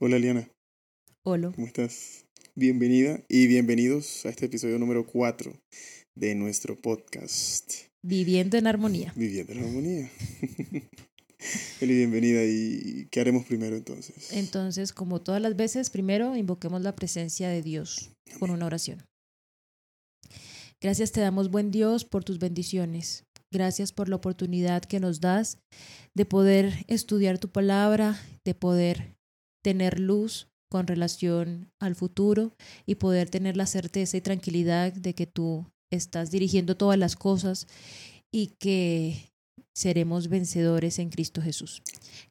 Hola Liana, Hola. ¿cómo estás? Bienvenida y bienvenidos a este episodio número 4 de nuestro podcast Viviendo en armonía. Viviendo en Armonía. Feliz bienvenida y ¿qué haremos primero entonces? Entonces, como todas las veces, primero invoquemos la presencia de Dios con una oración. Gracias te damos, buen Dios, por tus bendiciones. Gracias por la oportunidad que nos das de poder estudiar tu palabra, de poder tener luz con relación al futuro y poder tener la certeza y tranquilidad de que tú estás dirigiendo todas las cosas y que seremos vencedores en Cristo Jesús.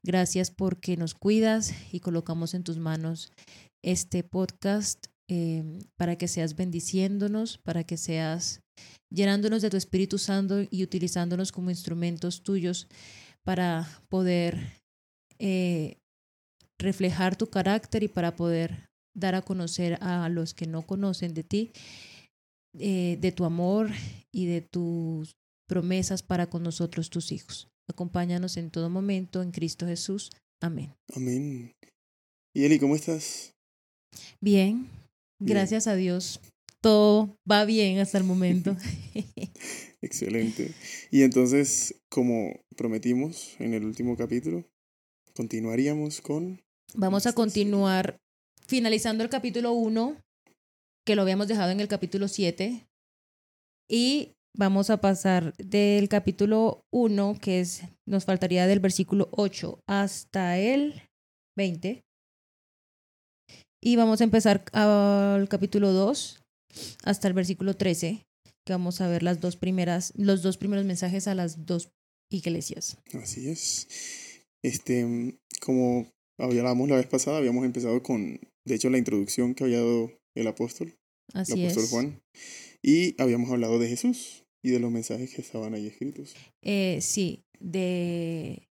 Gracias porque nos cuidas y colocamos en tus manos este podcast eh, para que seas bendiciéndonos, para que seas llenándonos de tu Espíritu Santo y utilizándonos como instrumentos tuyos para poder eh, reflejar tu carácter y para poder dar a conocer a los que no conocen de ti, eh, de tu amor y de tus promesas para con nosotros, tus hijos. Acompáñanos en todo momento en Cristo Jesús. Amén. Amén. Y Eli, ¿cómo estás? Bien, Bien. gracias a Dios. Todo va bien hasta el momento. Excelente. Y entonces, como prometimos en el último capítulo, continuaríamos con... Vamos a continuar finalizando el capítulo 1, que lo habíamos dejado en el capítulo 7. Y vamos a pasar del capítulo 1, que es, nos faltaría del versículo 8 hasta el 20. Y vamos a empezar al capítulo 2 hasta el versículo 13, que vamos a ver las dos primeras, los dos primeros mensajes a las dos iglesias. Así es. Este, como hablábamos la vez pasada, habíamos empezado con, de hecho, la introducción que había dado el apóstol, Así el apóstol es. Juan, y habíamos hablado de Jesús y de los mensajes que estaban ahí escritos. Eh, sí, de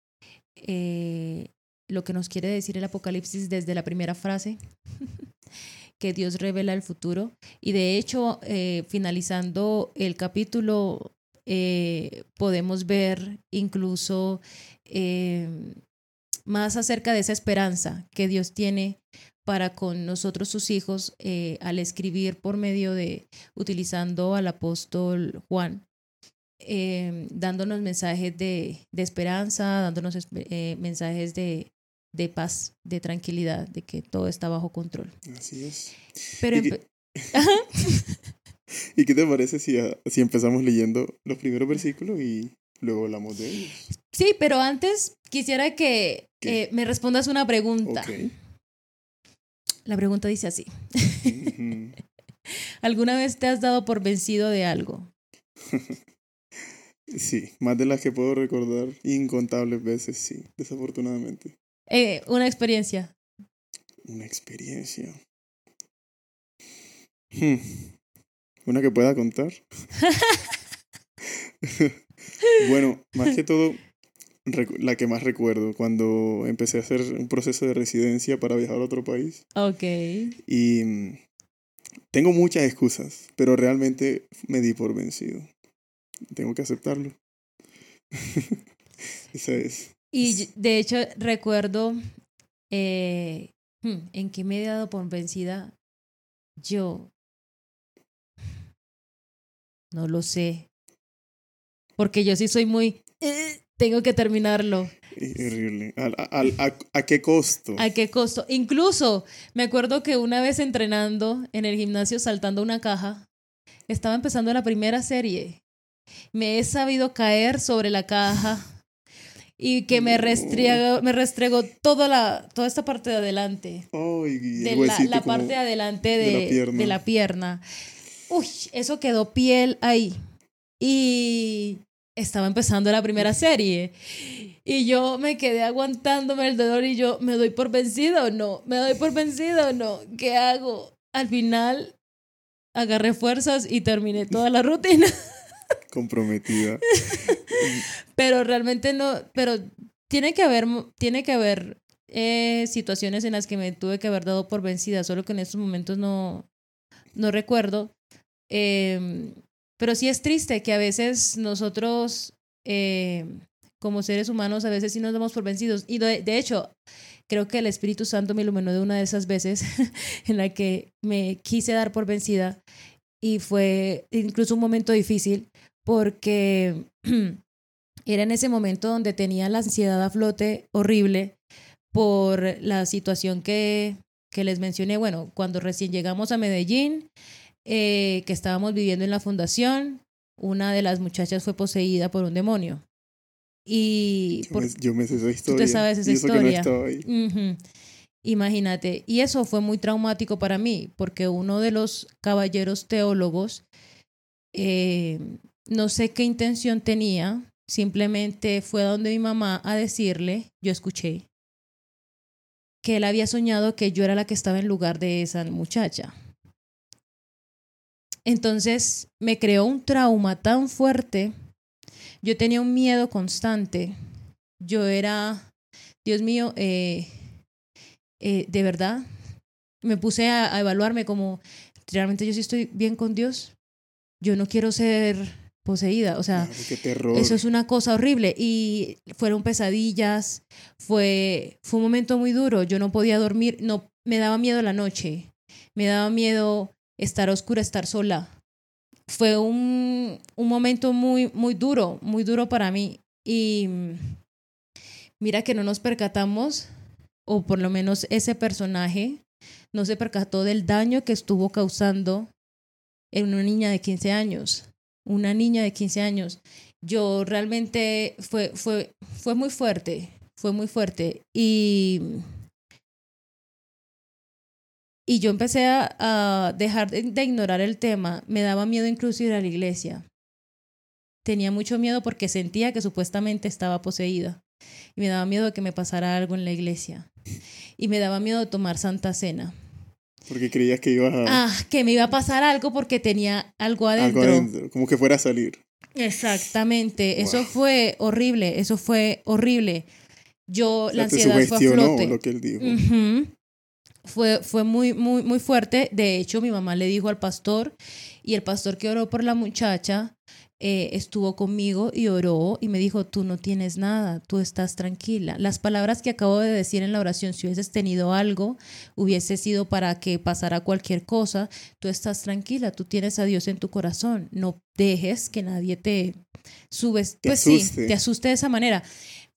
eh, lo que nos quiere decir el Apocalipsis desde la primera frase, que Dios revela el futuro. Y de hecho, eh, finalizando el capítulo, eh, podemos ver incluso eh, más acerca de esa esperanza que Dios tiene para con nosotros sus hijos eh, al escribir por medio de, utilizando al apóstol Juan, eh, dándonos mensajes de, de esperanza, dándonos eh, mensajes de, de paz, de tranquilidad, de que todo está bajo control. Así es. Pero ¿Y qué- ¿Y qué te parece si, a- si empezamos leyendo los primeros versículos y luego hablamos de ellos? sí, pero antes quisiera que eh, me respondas una pregunta. La pregunta dice así. ¿Alguna vez te has dado por vencido de algo? Sí, más de las que puedo recordar incontables veces, sí, desafortunadamente. Eh, una experiencia. Una experiencia. Hmm. Una que pueda contar. bueno, más que todo, la que más recuerdo, cuando empecé a hacer un proceso de residencia para viajar a otro país. Ok. Y mm, tengo muchas excusas, pero realmente me di por vencido. Tengo que aceptarlo. Esa es. Y de hecho recuerdo eh, hmm, en que me he dado por vencida. Yo no lo sé. Porque yo sí soy muy... "Eh, tengo que terminarlo. Horrible. ¿Al- al- a, a qué costo? ¿A qué costo? Incluso me acuerdo que una vez entrenando en el gimnasio saltando una caja, estaba empezando la primera serie. Me he sabido caer sobre la caja y que me restregó, me restregó toda, la, toda esta parte de adelante. Ay, el De la, parte de adelante de, de la pierna. de la pierna. Uy, eso quedó piel ahí. Y estaba empezando la primera serie. Y yo me quedé aguantándome el dolor y yo, ¿me doy por vencido o no? ¿Me doy por vencido o no? ¿Qué hago? Al final agarré fuerzas y terminé toda la rutina. comprometida. pero realmente no, pero tiene que haber, tiene que haber eh, situaciones en las que me tuve que haber dado por vencida, solo que en estos momentos no, no recuerdo. Eh, pero sí es triste que a veces nosotros, eh, como seres humanos, a veces sí nos damos por vencidos. Y de, de hecho, creo que el Espíritu Santo me iluminó de una de esas veces en la que me quise dar por vencida y fue incluso un momento difícil porque era en ese momento donde tenía la ansiedad a flote horrible por la situación que, que les mencioné, bueno, cuando recién llegamos a Medellín, eh, que estábamos viviendo en la fundación, una de las muchachas fue poseída por un demonio. Y yo, me, yo me sé esa historia. Tú te sabes esa y eso que historia. no. Imagínate. Y eso fue muy traumático para mí, porque uno de los caballeros teólogos, eh, no sé qué intención tenía, simplemente fue a donde mi mamá a decirle, yo escuché, que él había soñado que yo era la que estaba en lugar de esa muchacha. Entonces me creó un trauma tan fuerte. Yo tenía un miedo constante. Yo era, Dios mío, eh, eh, de verdad, me puse a, a, evaluarme como, realmente yo sí estoy bien con Dios. Yo no quiero ser poseída. O sea, Claro, eso es una cosa horrible. Y fueron pesadillas, fue, fue un momento muy duro. Yo no podía dormir, no, me daba miedo la noche, me daba miedo estar oscura, estar sola. Fue un, un momento muy, muy duro, muy duro para mí. Y mira que no nos percatamos, o por lo menos ese personaje no se percató del daño que estuvo causando en una niña de 15 años. Una niña de 15 años. Yo realmente fue, fue, fue muy fuerte, fue muy fuerte. Y y yo empecé a, a dejar de, de, ignorar el tema. Me daba miedo incluso ir a la iglesia. Tenía mucho miedo porque sentía que supuestamente estaba poseída. Y me daba miedo que me pasara algo en la iglesia. Y me daba miedo de tomar Santa Cena. Porque creías que ibas a... Ah, que me iba a pasar algo porque tenía algo adentro. Algo adentro como que fuera a salir. Exactamente. Wow. Eso fue horrible. Eso fue horrible. Yo, o sea, la ansiedad fue a flote. lo que él dijo. Uh -huh fue, fue muy, muy, muy fuerte. De hecho, mi mamá le dijo al pastor y el pastor que oró por la muchacha eh, estuvo conmigo y oró y me dijo, tú no tienes nada, tú estás tranquila. Las palabras que acabo de decir en la oración, si hubieses tenido algo, hubiese sido para que pasara cualquier cosa, tú estás tranquila, tú tienes a Dios en tu corazón, no dejes que nadie te subes, te pues asuste. sí, te asuste de esa manera.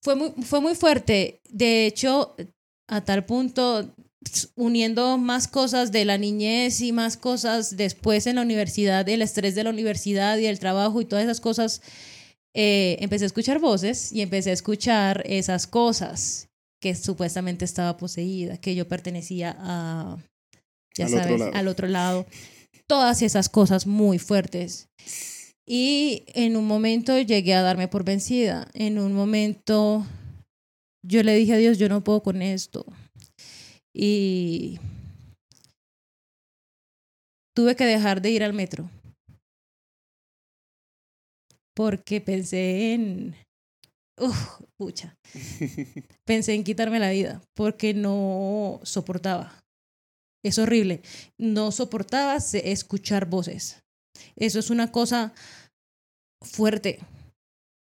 Fue muy, fue muy fuerte. De hecho, a tal punto uniendo más cosas de la niñez y más cosas después en la universidad, el estrés de la universidad y el trabajo y todas esas cosas, eh, empecé a escuchar voces y empecé a escuchar esas cosas que supuestamente estaba poseída, que yo pertenecía a, ya al sabes, otro al otro lado. Todas esas cosas muy fuertes. Y en un momento llegué a darme por vencida. En un momento yo le dije a Dios, yo no puedo con esto y tuve que dejar de ir al metro porque pensé en uf, pucha pensé en quitarme la vida porque no soportaba. Es horrible. No soportaba escuchar voces. Eso es una cosa fuerte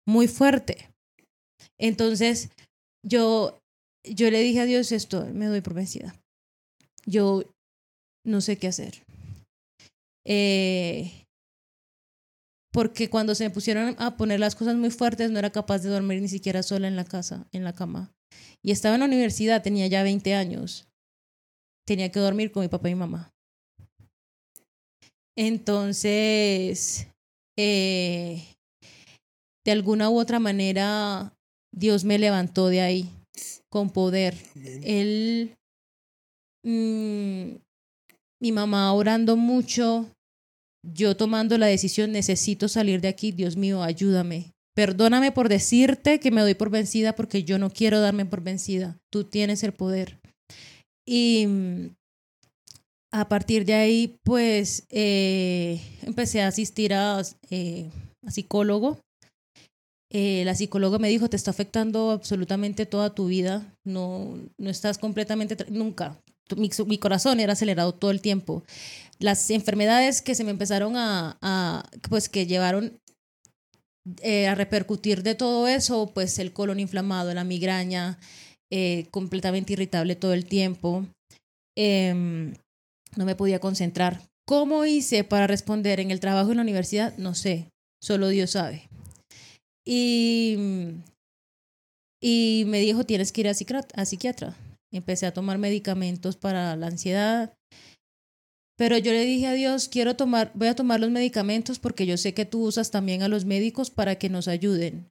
muy fuerte. Entonces yo yo le dije a Dios esto, me doy por vencida. Yo no sé qué hacer. Eh, porque cuando se me pusieron a poner las cosas muy fuertes, no era capaz de dormir ni siquiera sola en la casa, en la cama. Y estaba en la universidad, tenía ya 20 años. Tenía que dormir con mi papá y mi mamá. Entonces, eh, de alguna u otra manera, Dios me levantó de ahí con poder. Él, mmm, mi mamá orando mucho, yo tomando la decisión, necesito salir de aquí, Dios mío, ayúdame. Perdóname por decirte que me doy por vencida porque yo no quiero darme por vencida. Tú tienes el poder. Y a partir de ahí, pues, eh, empecé a asistir a, eh, a psicólogo eh, la psicóloga me dijo, te está afectando absolutamente toda tu vida, no, no estás completamente, nunca. Mi, corazón era acelerado todo el tiempo. Las enfermedades que se me empezaron a, a pues que llevaron eh, a repercutir de todo eso, pues el colon inflamado, la migraña, eh, completamente irritable todo el tiempo. Em, no me podía concentrar. ¿Cómo hice para responder en el trabajo en la universidad? No sé, solo Dios sabe. Y, y me dijo, tienes que ir a, a psiquiatra. Empecé a tomar medicamentos para la ansiedad. Pero yo le dije a Dios, quiero tomar, voy a tomar los medicamentos porque yo sé que tú usas también a los médicos para que nos ayuden.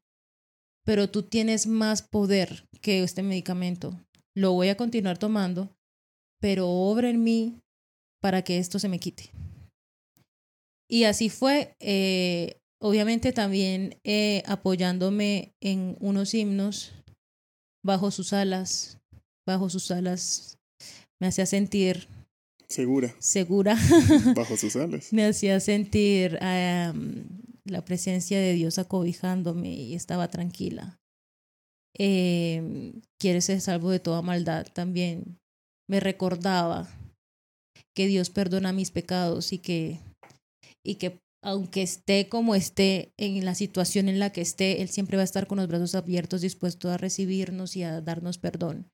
Pero tú tienes más poder que este medicamento. Lo voy a continuar tomando, pero obra en mí para que esto se me quite. Y así fue, eh, obviamente también eh, apoyándome en unos himnos bajo sus alas, bajo sus alas, me hacía sentir segura. Segura. bajo sus alas. me hacía sentir la presencia de Dios acobijándome y estaba tranquila. Eh, Quiere ser salvo de toda maldad también. Me recordaba que Dios perdona mis pecados y que, y que aunque esté como esté en la situación en la que esté, Él siempre va a estar con los brazos abiertos, dispuesto a recibirnos y a darnos perdón.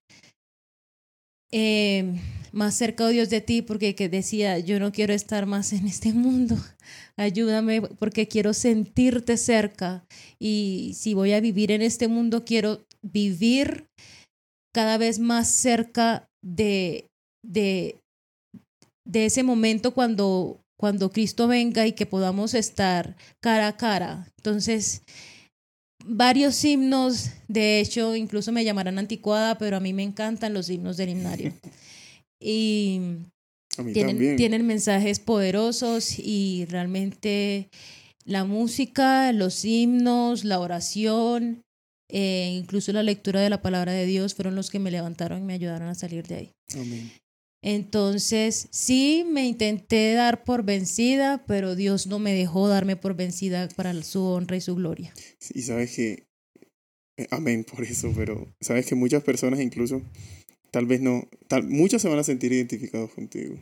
Eh, más cerca, oh Dios, de ti, porque que decía, yo no quiero estar más en este mundo. Ayúdame porque quiero sentirte cerca. Y si voy a vivir en este mundo, quiero vivir cada vez más cerca de, de, de ese momento cuando, cuando Cristo venga y que podamos estar cara a cara. Entonces, varios himnos, de hecho, incluso me llamarán anticuada, pero a mí me encantan los himnos del himnario. Y tienen, tienen mensajes poderosos y realmente la música, los himnos, la oración, eh, incluso la lectura de la palabra de Dios fueron los que me levantaron y me ayudaron a salir de ahí. Amén. Entonces, sí, me intenté dar por vencida, pero Dios no me dejó darme por vencida para su honra y su gloria. Y sabes que, eh, amén por eso, pero sabes que muchas personas incluso, tal vez no, tal, muchas se van a sentir identificados contigo.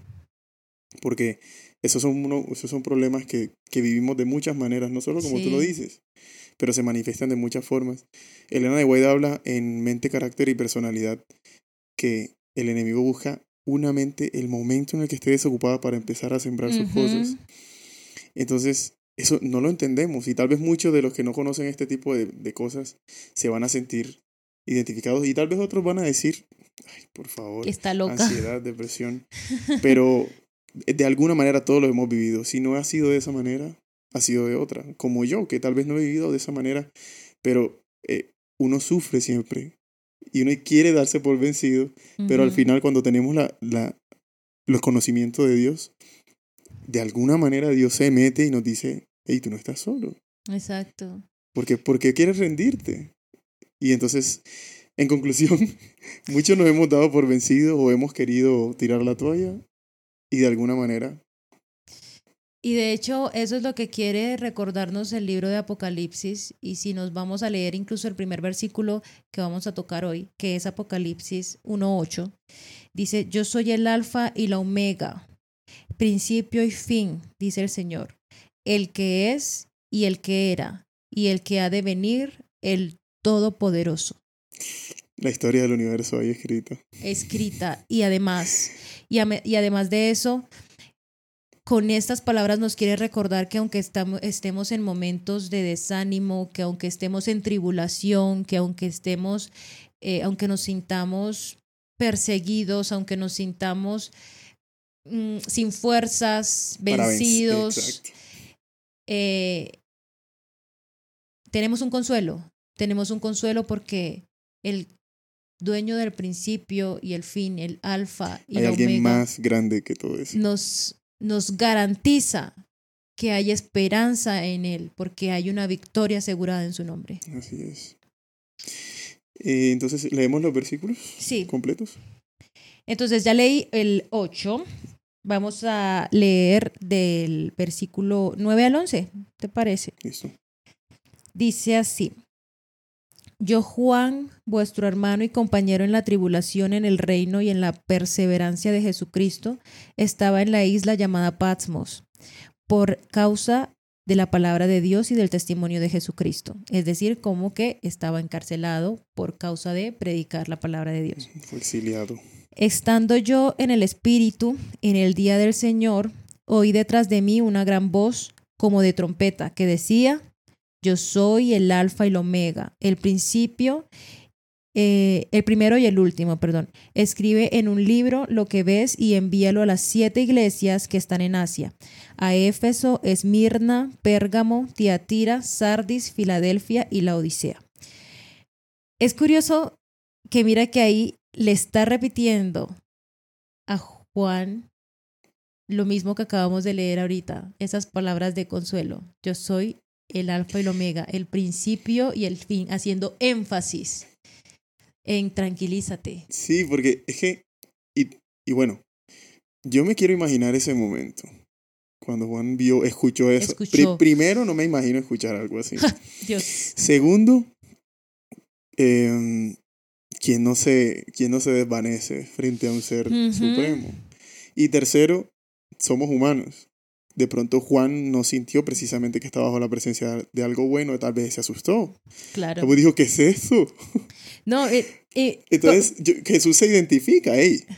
Porque esos son, uno, esos son problemas que, que vivimos de muchas maneras, no solo como tú lo dices, pero se manifiestan de muchas formas. Elena de White habla en mente, carácter y personalidad que el enemigo busca una mente el momento en el que esté desocupada para empezar a sembrar sus cosas. Entonces, eso no lo entendemos y tal vez muchos de los que no conocen este tipo de, de, cosas se van a sentir identificados y tal vez otros van a decir, ay, por favor, Está loca. ansiedad, depresión, pero de alguna manera todos lo hemos vivido. Si no ha sido de esa manera, ha sido de otra, como yo, que tal vez no he vivido de esa manera, pero eh, uno sufre siempre y uno quiere darse por vencido, pero al final cuando tenemos la, la, los conocimientos de Dios, de alguna manera Dios se mete y nos dice, hey, tú no estás solo. Exacto. Porque, ¿Por qué quieres rendirte? Y entonces, en conclusión, muchos nos hemos dado por vencidos o hemos querido tirar la toalla y de alguna manera y de hecho, eso es lo que quiere recordarnos el libro de Apocalipsis. Y si nos vamos a leer incluso el primer versículo que vamos a tocar hoy, que es Apocalipsis 1.8, dice, yo soy el alfa y la omega, principio y fin, dice el Señor, el que es y el que era, y el que ha de venir, el Todopoderoso. La historia del universo ahí escrita. Escrita. Y además, y, y además de eso, con estas palabras nos quiere recordar que aunque estemos en momentos de desánimo, que aunque estemos en tribulación, que aunque estemos, eh, aunque nos sintamos perseguidos, aunque nos sintamos mm, sin fuerzas, vencidos, eh, tenemos un consuelo, tenemos un consuelo porque el dueño del principio y el fin, el alfa y Hay alguien más grande que todo eso. Nos nos garantiza que hay esperanza en Él, porque hay una victoria asegurada en su nombre. Así es. Eh, entonces, ¿leemos los versículos sí. completos? Entonces, ya leí el 8. Vamos a leer del versículo 9 al 11, ¿te parece? Listo. Dice así. Yo, Juan, vuestro hermano y compañero en la tribulación, en el reino y en la perseverancia de Jesucristo, estaba en la isla llamada Patmos por causa de la palabra de Dios y del testimonio de Jesucristo. Es decir, como que estaba encarcelado por causa de predicar la palabra de Dios. Fue exiliado. Estando yo en el Espíritu, en el día del Señor, oí detrás de mí una gran voz como de trompeta que decía, yo soy el alfa y el omega, el principio, eh, el primero y el último, perdón. Escribe en un libro lo que ves y envíalo a las siete iglesias que están en Asia, a Éfeso, Esmirna, Pérgamo, Tiatira, Sardis, Filadelfia y la Odisea. Es curioso que mira que ahí le está repitiendo a Juan lo mismo que acabamos de leer ahorita, esas palabras de consuelo. Yo soy el alfa y el omega, el principio y el fin, haciendo énfasis en tranquilízate. Sí, porque es que, y, y bueno, yo me quiero imaginar ese momento. Cuando Juan vio, escuchó eso. Escuchó. primero, no me imagino escuchar algo así. Dios. Segundo, eh, quien, no se, quien no se desvanece frente a un ser supremo. Y tercero, somos humanos. De pronto Juan no sintió precisamente que estaba bajo la presencia de algo bueno, tal vez se asustó. Claro. Luego dijo, ¿qué es eso? No, eh, eh, Entonces yo- Jesús se identifica, hey, to-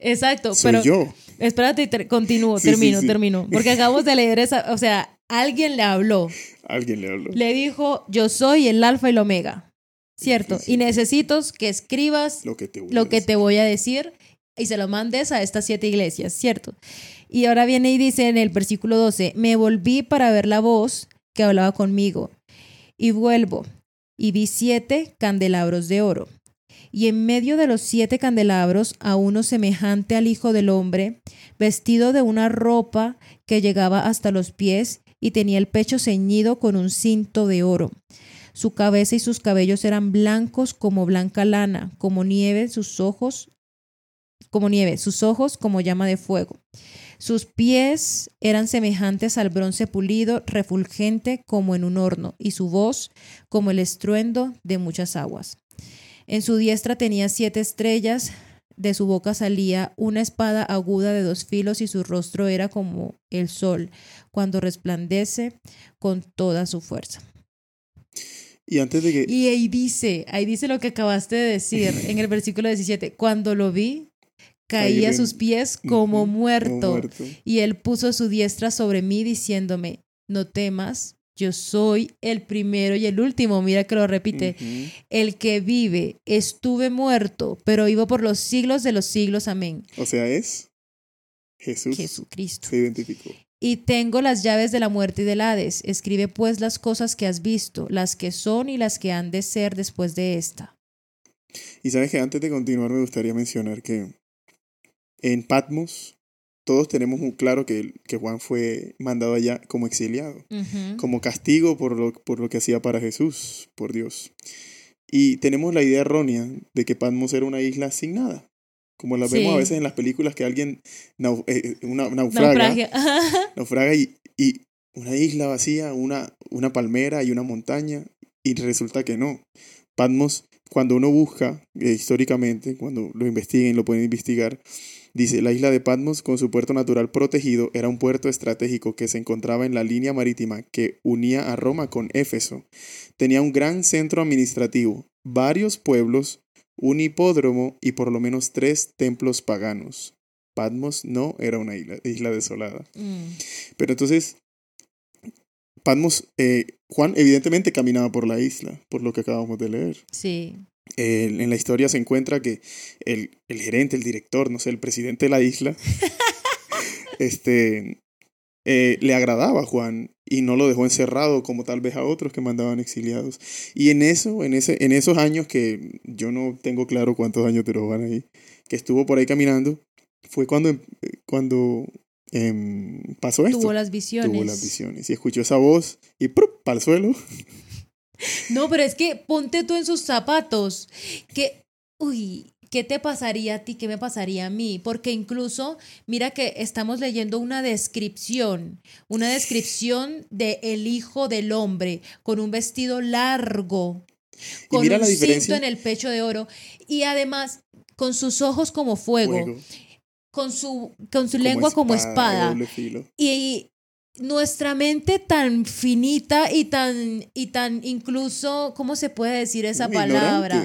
exacto, soy pero yo. espérate, ter- continúo, Sí, sí, termino, sí. termino, porque acabamos de leer esa, o sea, alguien le habló, Alguien le habló. le dijo, yo soy el alfa y el omega, ¿cierto? Sí, sí. Y necesito que escribas Lo que te voy a lo que decir. te voy a decir y se lo mandes a estas siete iglesias, ¿cierto? Y ahora viene y dice en el versículo 12, me volví para ver la voz que hablaba conmigo y vuelvo y vi siete candelabros de oro. Y en medio de los siete candelabros a uno semejante al Hijo del Hombre, vestido de una ropa que llegaba hasta los pies y tenía el pecho ceñido con un cinto de oro. Su cabeza y sus cabellos eran blancos como blanca lana, como nieve, sus ojos como nieve, sus ojos como llama de fuego. Sus pies eran semejantes al bronce pulido, refulgente como en un horno, y su voz como el estruendo de muchas aguas. En su diestra tenía siete estrellas, de su boca salía una espada aguda de dos filos y su rostro era como el sol cuando resplandece con toda su fuerza. Y antes de que... Y ahí dice, ahí dice lo que acabaste de decir en el versículo 17, cuando lo vi, caí a sus pies como muerto. Y él puso su diestra sobre mí diciéndome, no temas, yo soy el primero y el último. Mira que lo repite. El que vive, estuve muerto, pero vivo por los siglos de los siglos. Amén. O sea, es Jesús. Jesucristo. Se identificó. Y tengo las llaves de la muerte y del Hades. Escribe pues las cosas que has visto, las que son y las que han de ser después de esta. Y sabes que antes de continuar me gustaría mencionar que en Patmos todos tenemos muy claro que, que Juan fue mandado allá como exiliado, como castigo por lo, por lo que hacía para Jesús, por Dios. Y tenemos la idea errónea de que Patmos era una isla sin nada. Como la vemos a veces en las películas que alguien nau- eh, una, naufraga, naufraga y, y una isla vacía, una, una palmera y una montaña, y resulta que no. Patmos, cuando uno busca eh, históricamente, cuando lo investiguen, lo pueden investigar, dice, la isla de Patmos con su puerto natural protegido era un puerto estratégico que se encontraba en la línea marítima que unía a Roma con Éfeso. Tenía un gran centro administrativo, varios pueblos, un hipódromo y por lo menos tres templos paganos. Patmos no era una isla, isla desolada. Mm. Pero entonces, Patmos, eh, Juan evidentemente caminaba por la isla, por lo que acabamos de leer. Sí. Eh, en la historia se encuentra que el, el gerente, el director, no sé, el presidente de la isla, este, eh, le agradaba a Juan y no lo dejó encerrado como tal vez a otros que mandaban exiliados. Y en eso, en, ese, en esos años que yo no tengo claro cuántos años duró Juan ahí, que estuvo por ahí caminando, fue cuando, em- cuando em, pasó esto. Tuvo las visiones. Tuvo las visiones y escuchó esa voz y para el suelo. No, pero es que ponte tú en sus zapatos. Que, uy, ¿qué te pasaría a ti? ¿Qué me pasaría a mí? Porque incluso, mira que estamos leyendo una descripción, una descripción de el Hijo del Hombre con un vestido largo, con mira un la cinto en el pecho de oro y además con sus ojos como fuego, Fuego, con su, con su como lengua como espada. Y nuestra mente tan finita y tan, y tan incluso, ¿cómo se puede decir esa palabra?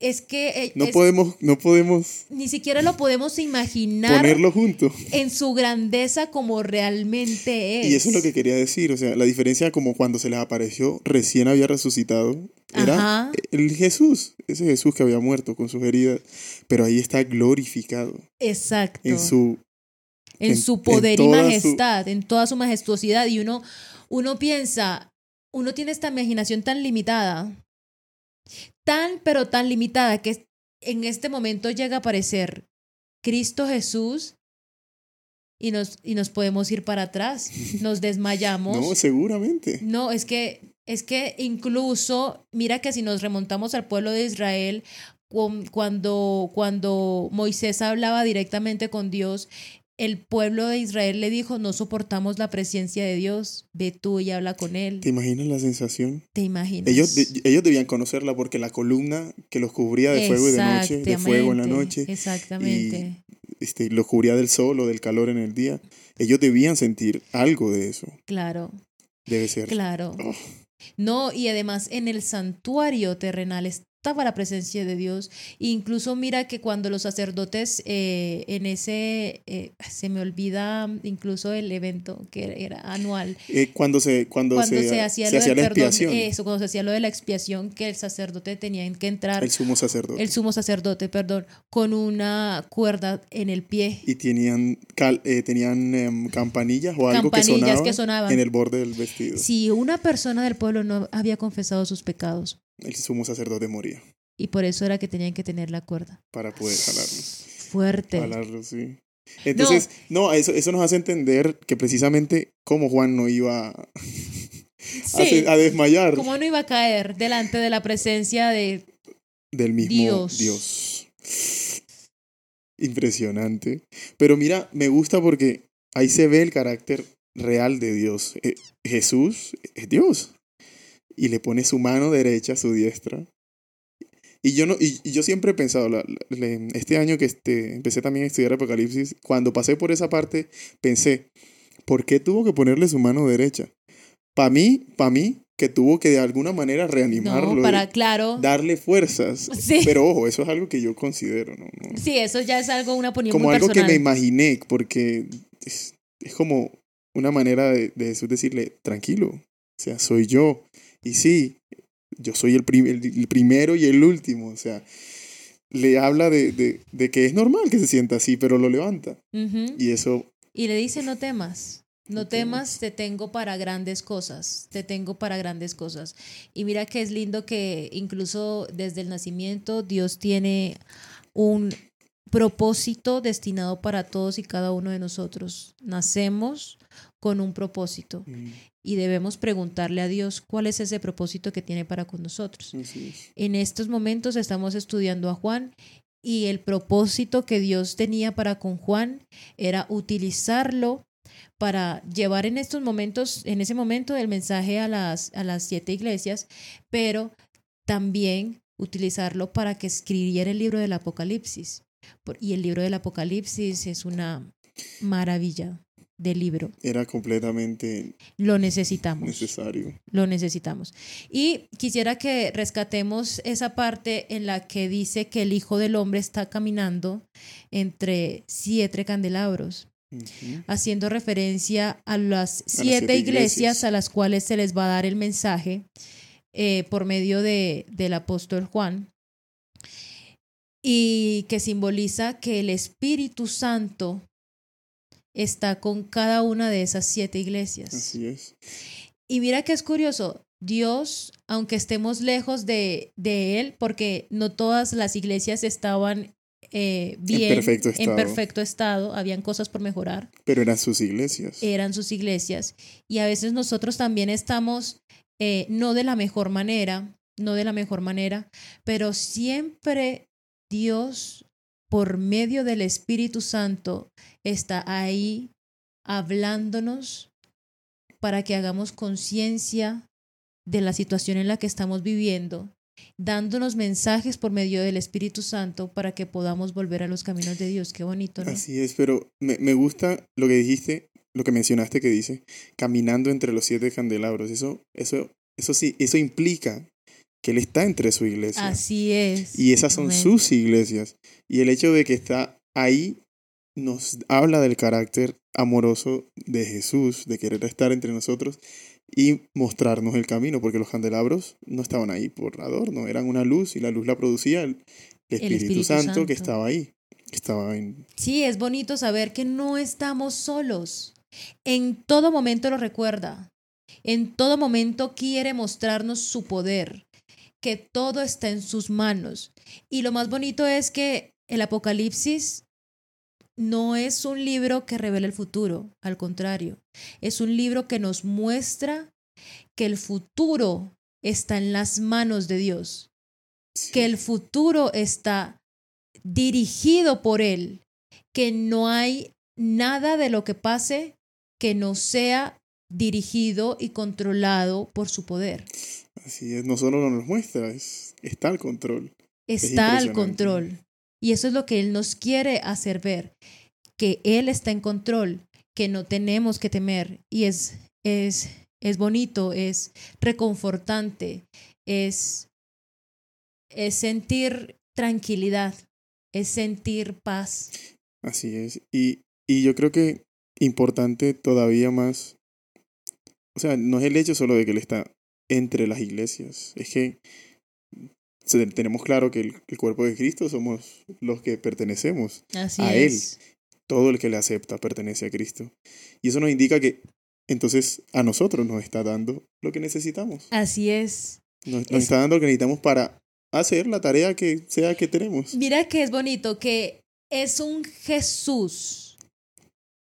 Es que eh, No es- podemos, no podemos ni siquiera lo podemos imaginar ponerlo junto. en su grandeza como realmente es. Y eso es lo que quería decir, o sea, la diferencia como cuando se les apareció, recién había resucitado, era Ajá. el Jesús, ese Jesús que había muerto con sus heridas, pero ahí está glorificado Exacto. en su... en, en- su en poder y su- majestad, en toda su majestuosidad. Y uno, uno piensa, uno tiene esta imaginación tan limitada, tan pero tan limitada, que en este momento llega a aparecer Cristo Jesús y nos, y nos podemos ir para atrás, nos desmayamos. No, seguramente. No, es que, es que incluso, mira que si nos remontamos al pueblo de Israel, cu- cuando, cuando Moisés hablaba directamente con Dios, el pueblo de Israel le dijo, no soportamos la presencia de Dios, ve tú y habla con él. ¿Te imaginas la sensación? ¿Te imaginas? Ellos, de- ellos debían conocerla porque la columna que los cubría de fuego y de noche, de fuego en la noche, Exactamente. este, los cubría del sol o del calor en el día, ellos debían sentir algo de eso. Claro, Debe ser. claro. Oh. No, y además en el santuario terrenal estaba la presencia de Dios. Incluso mira que cuando los sacerdotes eh, en ese, eh, se me olvida incluso el evento que era anual, Eh, cuando se, cuando cuando se, se, hacía se lo del la perdón, expiación, eso, cuando se hacía lo de la expiación, que el sacerdote tenía que entrar, el sumo sacerdote. el sumo sacerdote, perdón, con una cuerda en el pie. y tenían, cal- tenían em, campanillas o algo que Campanillas sonaba que sonaban. en el borde del vestido. Si una persona del pueblo no había confesado sus pecados, El sumo sacerdote moría y por eso era que tenían que tener la cuerda. para poder jalarlo. Fuerte. Jalarlo, sí. Entonces, no, eso, eso nos hace entender que precisamente como Juan no iba a, Sí. a desmayar ¿Cómo no iba a caer delante de la presencia de... del mismo Dios. Dios. Impresionante. Pero mira, me gusta porque ahí se ve el carácter real de Dios. Eh, Jesús es Dios. Y le pone su mano derecha, su diestra. Y yo, no, y, y yo siempre he pensado, la- la- este año que este, empecé también a estudiar Apocalipsis, cuando pasé por esa parte, pensé, ¿por qué tuvo que ponerle su mano derecha? Para mí, para mí, que tuvo que de alguna manera reanimarlo, No, para, claro. darle fuerzas. Sí. Pero ojo, eso es algo que yo considero, ¿no? No- Sí, eso ya es algo, una opinión como muy algo personal. que me imaginé, porque es, es como una manera de, de Jesús decirle, tranquilo, o sea, soy yo. Y sí, yo soy el, prim- el, primero y el último, o sea, le habla de, de, de que es normal que se sienta así, pero lo levanta. Y eso, Y le dice, no temas. No No temas, te tengo para grandes cosas, te tengo para grandes cosas. Y mira que es lindo que incluso desde el nacimiento Dios tiene un propósito destinado para todos y cada uno de nosotros. Nacemos con un propósito mm, y debemos preguntarle a Dios cuál es ese propósito que tiene para con nosotros. es. En estos momentos estamos estudiando a Juan y el propósito que Dios tenía para con Juan era utilizarlo para llevar en estos momentos, en ese momento el mensaje a las, a las siete iglesias, pero también utilizarlo para que escribiera el libro del Apocalipsis. Y el libro del Apocalipsis es una maravilla de libro. Era completamente Lo necesitamos. necesario. Lo necesitamos. Y quisiera que rescatemos esa parte en la que dice que el Hijo del Hombre está caminando entre siete candelabros, haciendo referencia a las siete, siete iglesias, iglesias. a las cuales se les va a dar el mensaje eh, por medio de, del apóstol Juan. Y que simboliza que el Espíritu Santo está con cada una de esas siete iglesias. Así es. Y mira que es curioso, Dios, aunque estemos lejos de, de Él, porque no todas las iglesias estaban eh, bien, perfecto estado. perfecto estado, habían cosas por mejorar, Pero eran sus iglesias. eran sus iglesias. Y a veces nosotros también estamos eh, no de la mejor manera, no de la mejor manera, pero siempre Dios, por medio del Espíritu Santo, está ahí hablándonos para que hagamos conciencia de la situación en la que estamos viviendo, dándonos mensajes por medio del Espíritu Santo para que podamos volver a los caminos de Dios. Qué bonito, ¿no? Así es, pero me, me gusta lo que dijiste, lo que mencionaste que dice, caminando entre los siete candelabros. Eso, eso, eso sí, eso implica que Él está entre su iglesia. Así es. Y esas son Amén. sus iglesias. Y el hecho de que está ahí nos habla del carácter amoroso de Jesús, de querer estar entre nosotros y mostrarnos el camino, porque los candelabros no estaban ahí por adorno, eran una luz y la luz la producía el, Espíritu Santo, Santo. que estaba ahí, que estaba en... Sí, es bonito saber que no estamos solos. En todo momento lo recuerda. En todo momento quiere mostrarnos su poder, que todo está en sus manos. Y lo más bonito es que el Apocalipsis no es un libro que revela el futuro, al contrario, es un libro que nos muestra que el futuro está en las manos de Dios, que el futuro está dirigido por Él, que no hay nada de lo que pase que no sea dirigido y controlado por su poder. Así es, no solo nos muestra, es, está al control. Está al control. Y eso es lo que Él nos quiere hacer ver, que Él está en control, que no tenemos que temer. Y es, es, es bonito, es reconfortante, es, es sentir tranquilidad, es sentir paz. Así es. Y, y yo creo que importante todavía más, o sea, no es el hecho solo de que Él está entre las iglesias, es que tenemos claro que el, el cuerpo de Cristo somos los que pertenecemos. Así A Él. Todo el que le acepta pertenece a Cristo. Y eso nos indica que entonces a nosotros nos está dando lo que necesitamos. Así es. Nos, nos Es- está dando lo que necesitamos para hacer la tarea que sea que tenemos. Mira que es bonito, que es un Jesús,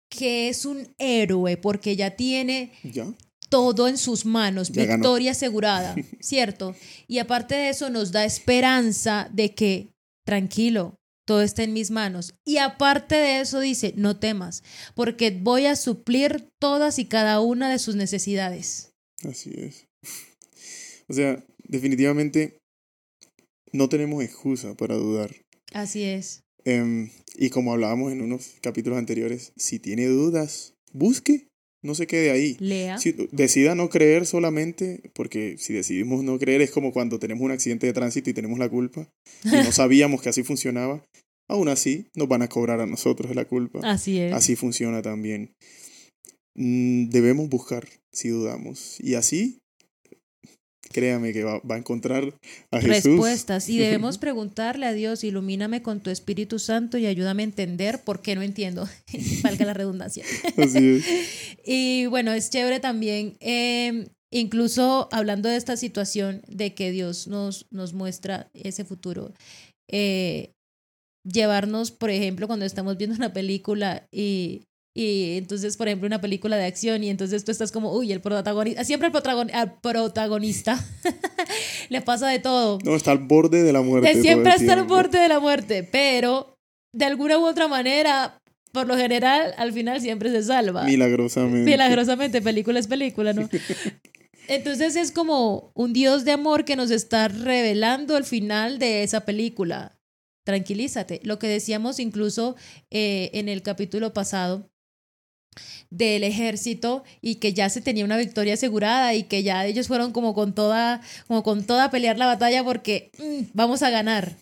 que es un héroe, porque ya tiene ¿Ya? Todo en sus manos, Ya ganó. victoria asegurada, ¿cierto? Y aparte de eso nos da esperanza de que, tranquilo, todo está en mis manos. Y aparte de eso dice, no temas, porque voy a suplir todas y cada una de sus necesidades. Así es. O sea, definitivamente no tenemos excusa para dudar. Así es. Em, y como hablábamos en unos capítulos anteriores, si tiene dudas, busque, no se quede ahí. Lea. Si, decida no creer solamente, porque si decidimos no creer es como cuando tenemos un accidente de tránsito y tenemos la culpa y no sabíamos que así funcionaba. Aún así, nos van a cobrar a nosotros la culpa. Así es. Así funciona también. Mm, Debemos buscar si dudamos. Y así, créame que va, va a encontrar a Jesús. respuestas y debemos preguntarle a Dios, ilumíname con tu Espíritu Santo y ayúdame a entender por qué no entiendo, valga la redundancia. Así es. Y bueno, es chévere también, eh, incluso hablando de esta situación de que Dios nos, nos muestra ese futuro, eh, llevarnos, por ejemplo, cuando estamos viendo una película y... Y entonces, por ejemplo, una película de acción y entonces tú estás como, uy, el protagonista, siempre al protagon- protagonista le pasa de todo. No, está al borde de la muerte. De siempre el está al borde de la muerte, pero de alguna u otra manera, por lo general, al final siempre se salva. Milagrosamente. Milagrosamente, película es película, ¿no? Entonces es como un Dios de amor que nos está revelando el final de esa película. Tranquilízate. Lo que decíamos incluso eh, en el capítulo pasado del ejército y que ya se tenía una victoria asegurada y que ya ellos fueron como con toda, como con toda a pelear la batalla porque mm, vamos a ganar.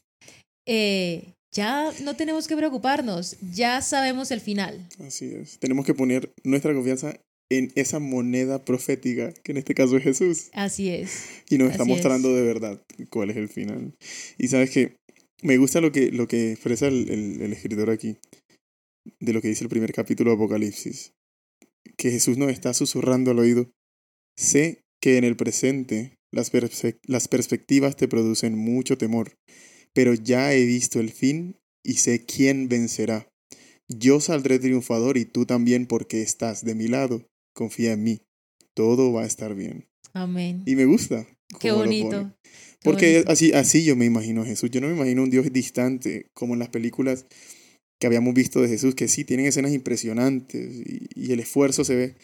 Eh, ya no tenemos que preocuparnos, ya sabemos el final. Así es. Tenemos que poner nuestra confianza en esa moneda profética, que en este caso es Jesús. Así es. Y nos está Así es. mostrando de verdad cuál es el final. Y sabes que me gusta lo que, lo que expresa el, el- el escritor aquí, de lo que dice el primer capítulo de Apocalipsis, que Jesús nos está susurrando al oído. Sé que en el presente las, perse- las perspectivas te producen mucho temor, pero ya he visto el fin y sé quién vencerá. Yo saldré triunfador y tú también porque estás de mi lado. Confía en mí. Todo va a estar bien. Amén. Y me gusta. Qué bonito. Qué Porque bonito. así, así yo me imagino a Jesús. Yo no me imagino un Dios distante, como en las películas que habíamos visto de Jesús, que sí tienen escenas impresionantes y, y el esfuerzo se ve,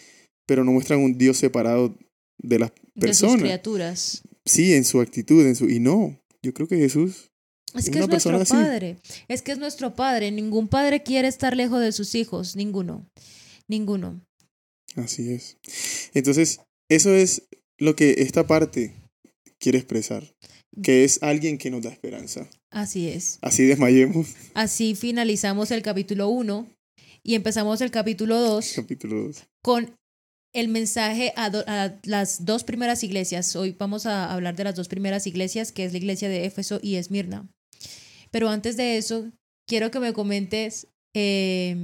pero no muestran un Dios separado de las De sus personas. criaturas. Sí, en su actitud, en su. Y no, yo creo que Jesús. Es que una es nuestro así. padre. Es que es nuestro padre. Ningún padre quiere estar lejos de sus hijos. Ninguno. Ninguno. Así es. Entonces, eso es lo que esta parte quiere expresar, que es alguien que nos da esperanza. Así es. Así desmayemos. Así finalizamos el capítulo 1 y empezamos el capítulo 2 Capítulo 2. con el mensaje a, do- a las dos primeras iglesias. Hoy vamos a hablar de las dos primeras iglesias, que es la iglesia de Éfeso y Esmirna. Pero antes de eso, quiero que me comentes eh,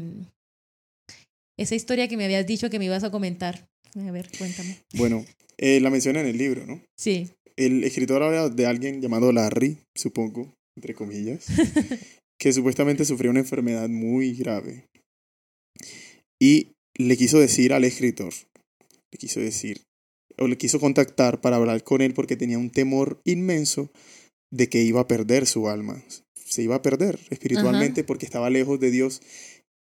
esa historia que me habías dicho que me ibas a comentar. A ver, cuéntame. Bueno, eh, la menciona en el libro, ¿no? Sí. El escritor habla de alguien llamado Larry, supongo, entre comillas, que supuestamente sufrió una enfermedad muy grave. Y le quiso decir al escritor, le quiso decir, o le quiso contactar para hablar con él porque tenía un temor inmenso de que iba a perder su alma. Se iba a perder espiritualmente porque estaba lejos de Dios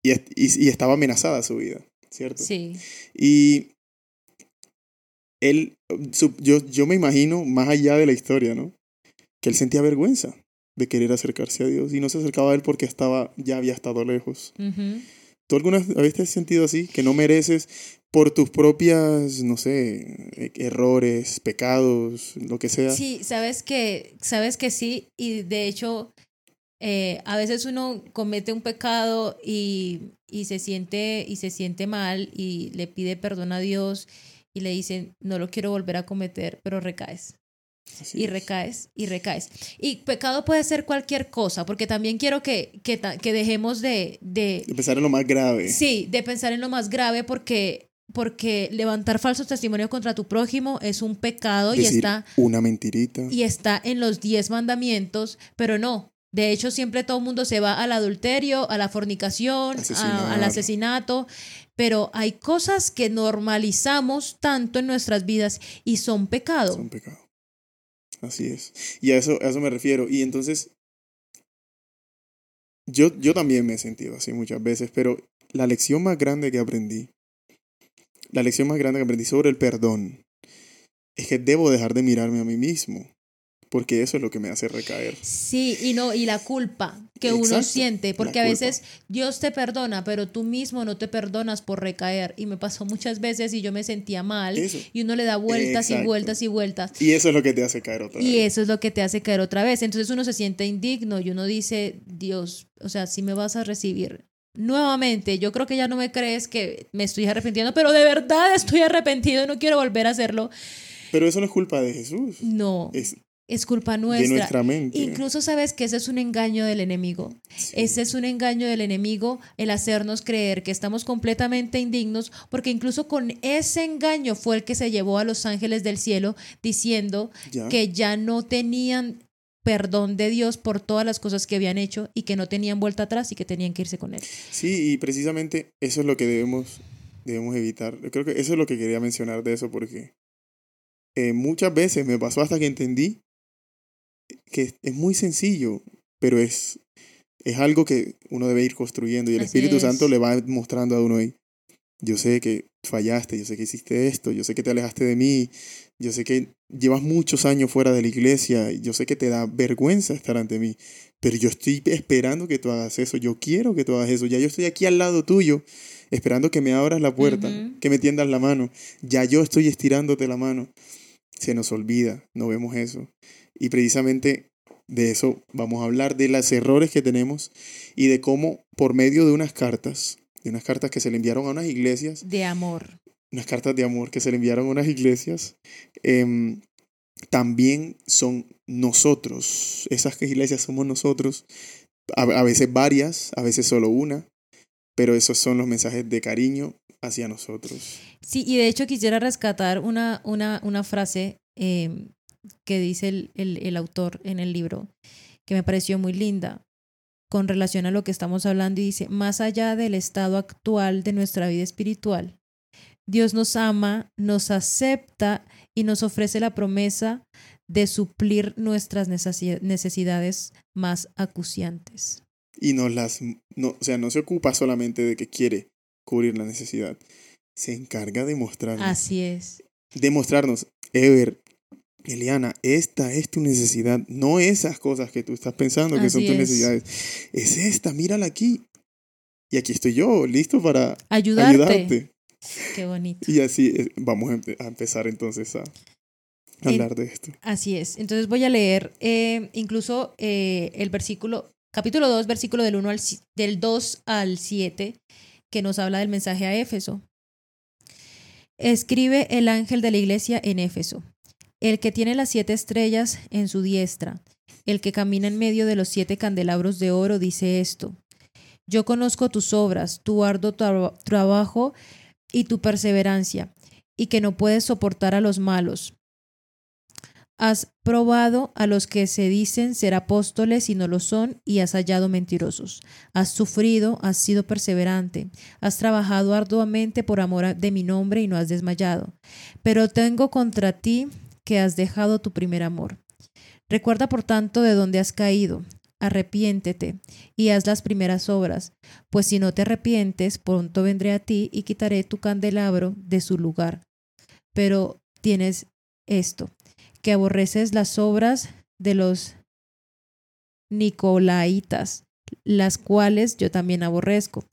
y, y- y estaba amenazada su vida, ¿cierto? Sí. Y él, su- yo, yo me imagino, más allá de la historia, ¿no? Que él sentía vergüenza de querer acercarse a Dios y no se acercaba a él porque estaba, ya había estado lejos. Ujú. ¿Tú alguna vez te has sentido así? Que no mereces por tus propias, no sé, e- errores, pecados, lo que sea. Sí, sabes que, sabes que sí, y de hecho, eh, a veces uno comete un pecado y, y se siente, y se siente mal, y le pide perdón a Dios, y le dicen, no lo quiero volver a cometer, pero recaes. Así y es. recaes y recaes. Y pecado puede ser cualquier cosa, porque también quiero que, que, que dejemos de, de, De pensar en lo más grave. sí, de pensar en lo más grave, porque, porque levantar falsos testimonios contra tu prójimo es un pecado y está, una mentirita. y está en los diez mandamientos, pero no. De hecho, siempre todo el mundo se va al adulterio, a la fornicación, a- al asesinato, pero hay cosas que normalizamos tanto en nuestras vidas y son pecado. Son pecado. Así es. Y a eso, a eso me refiero. Y entonces, yo, yo también me he sentido así muchas veces, pero la lección más grande que aprendí, la lección más grande que aprendí sobre el perdón, es que debo dejar de mirarme a mí mismo, porque eso es lo que me hace recaer. Sí, y no, y la culpa que uno Exacto, siente, la porque a veces Dios te perdona, pero tú mismo no te perdonas por recaer. Y me pasó muchas veces y yo me sentía mal Eso. y uno le da vueltas y Exacto. vueltas y vueltas. Y eso es lo que te hace caer otra Y vez. eso es lo que te hace caer otra vez. Entonces uno se siente indigno y uno dice, Dios, o sea, si me vas a recibir nuevamente, yo creo que ya no me crees que me estoy arrepintiendo, pero de verdad estoy arrepentido y no quiero volver a hacerlo. Pero eso no es culpa de Jesús, No, es es culpa de nuestra. nuestra mente. Incluso sabes que ese es un engaño del enemigo. Sí. Ese es un engaño del enemigo el hacernos creer que estamos completamente indignos, porque incluso con ese engaño fue el que se llevó a los ángeles del cielo diciendo Ya. que ya no tenían perdón de Dios por todas las cosas que habían hecho y que no tenían vuelta atrás y que tenían que irse con él. Sí, y precisamente eso es lo que debemos, debemos evitar. Yo creo que eso es lo que quería mencionar de eso, porque eh, muchas veces me pasó hasta que entendí que es muy sencillo, pero es, es algo que uno debe ir construyendo y el Así Espíritu es. Santo le va mostrando a uno ahí. Yo sé que fallaste, yo sé que hiciste esto, yo sé que te alejaste de mí, yo sé que llevas muchos años fuera de la iglesia, yo sé que te da vergüenza estar ante mí, pero yo estoy esperando que tú hagas eso, yo quiero que tú hagas eso, ya yo estoy aquí al lado tuyo, esperando que me abras la puerta, que me tiendas la mano, ya yo estoy estirándote la mano. Se nos olvida, no vemos eso. Y precisamente de eso vamos a hablar, de los errores que tenemos y de cómo por medio de unas cartas, de unas cartas que se le enviaron a unas iglesias, De amor. unas cartas de amor que se le enviaron a unas iglesias, em, también son nosotros. Esas iglesias somos nosotros. A, a veces varias, a veces solo una, pero esos son los mensajes de cariño hacia nosotros. Sí, y de hecho quisiera rescatar una, una, una frase eh, que dice el, el, el autor en el libro, que me pareció muy linda con relación a lo que estamos hablando y dice, más allá del estado actual de nuestra vida espiritual, Dios nos ama, nos acepta y nos ofrece la promesa de suplir nuestras necesi- necesidades más acuciantes. Y nos las, no, o sea, no se ocupa solamente de que quiere cubrir la necesidad, se encarga de mostrarnos, Así es. de mostrarnos, Ever, Eliana, esta es tu necesidad, no esas cosas que tú estás pensando que son tus es. necesidades, es esta, mírala aquí. Y aquí estoy yo, listo para Ayudarte. ayudarte. Qué bonito. Y así eh, vamos a, empe- a empezar entonces a hablar de esto. Así es. Entonces voy a leer eh, incluso eh, el versículo, capítulo 2, versículo del, 1 al, del 2 al 7, que nos habla del mensaje a Éfeso. Escribe el ángel de la iglesia en Éfeso, el que tiene las siete estrellas en su diestra, el que camina en medio de los siete candelabros de oro, dice esto. Yo conozco tus obras, tu arduo tra- trabajo y tu perseverancia, y que no puedes soportar a los malos. Has probado a los que se dicen ser apóstoles y no lo son, y has hallado mentirosos. Has sufrido, has sido perseverante, has trabajado arduamente por amor de mi nombre y no has desmayado. Pero tengo contra ti que has dejado tu primer amor. Recuerda, por tanto, de dónde has caído. Arrepiéntete y haz las primeras obras, pues si no te arrepientes, pronto vendré a ti y quitaré tu candelabro de su lugar. Pero tienes esto, que aborreces las obras de los Nicolaitas, las cuales yo también aborrezco.